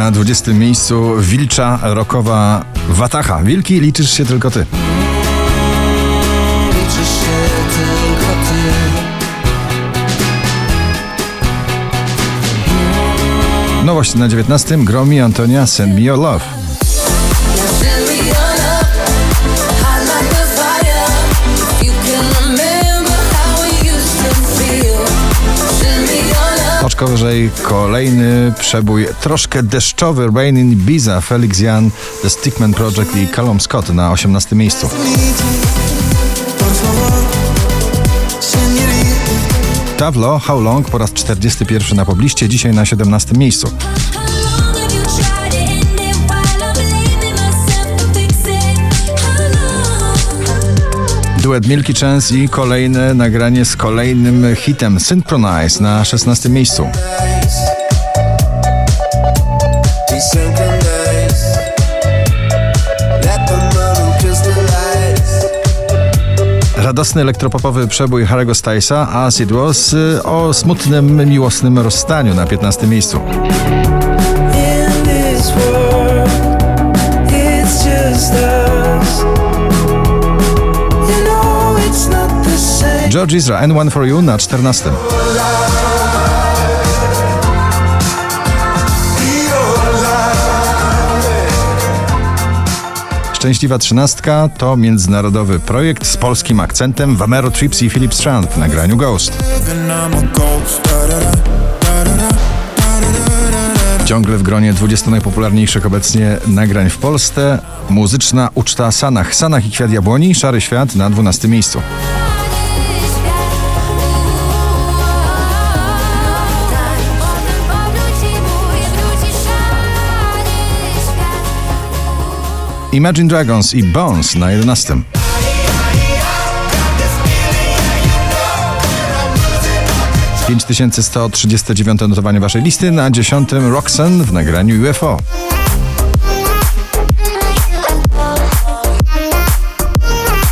Na 20 miejscu wilcza rokowa Watacha. Wilki, liczysz się tylko ty. Liczysz się tylko ty Nowość na 19 Gromi Antonia Send Me Your Love. Oczko wyżej kolejny przebój troszkę deszczowy Rain in Ibiza, Felix Jan, The Stickman Project i Callum Scott na 18 miejscu. Tavlo, How Long po raz 41 na pobliście, dzisiaj na 17 miejscu. Duet Milky Chance i kolejne nagranie z kolejnym hitem Synchronize na 16 miejscu. Radosny elektropopowy przebój Harry'ego Stylesa As It Was y, o smutnym, miłosnym rozstaniu na 15 miejscu. George Ezra N1 For You na 14. Szczęśliwa trzynastka to międzynarodowy projekt z polskim akcentem Vamero Trips i Philip Strand w nagraniu Ghost. Ciągle w gronie 20 najpopularniejszych obecnie nagrań w Polsce muzyczna uczta Sanach. Sanach i Kwiat Jabłoni, Szary Świat na 12 miejscu. Imagine Dragons i Bones na 11. Pięć 5139 notowanie waszej listy na 10 Roxanne w nagraniu UFO.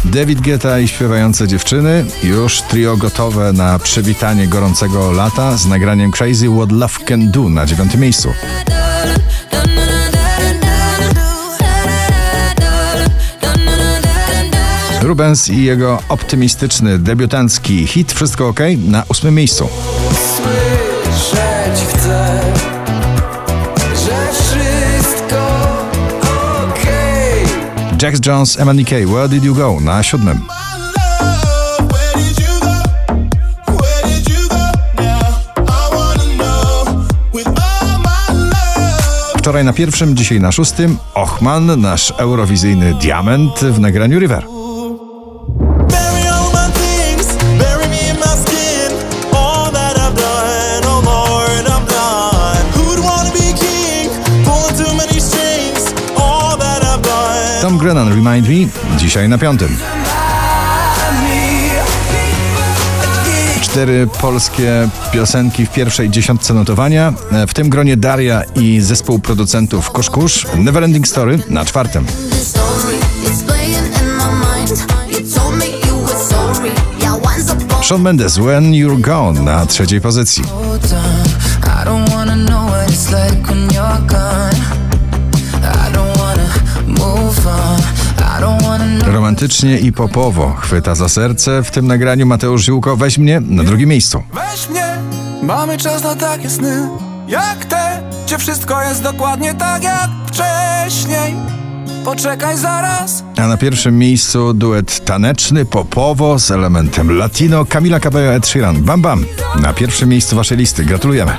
David Guetta i śpiewające dziewczyny. Już trio gotowe na przywitanie gorącego lata z nagraniem Crazy What Love Can Do na dziewiątym miejscu. Rubens i jego optymistyczny, debiutancki hit Wszystko OK na ósmym miejscu. Słyszeć chcę Że wszystko okej Jax Jones, MNK, Where Did You Go na siódmym. Wczoraj na pierwszym, dzisiaj na szóstym. Ochman, nasz eurowizyjny diament w nagraniu River. Tom Grennan, Remind Me, dzisiaj na piątym. Cztery polskie piosenki w pierwszej dziesiątce notowania. W tym gronie Daria i zespół producentów Kuszkusz. Neverending Story na czwartym. Shawn Mendes, When You're Gone na trzeciej pozycji. Romantycznie i popowo chwyta za serce. W tym nagraniu Mateusz Ziółko Weź mnie na drugim miejscu. Weź mnie, mamy czas na takie sny Jak te, gdzie wszystko jest dokładnie tak jak wcześniej Poczekaj zaraz A na pierwszym miejscu duet taneczny, popowo z elementem latino Camila Cabello Ed Sheeran. Bam Bam. Na pierwszym miejscu waszej listy. Gratulujemy.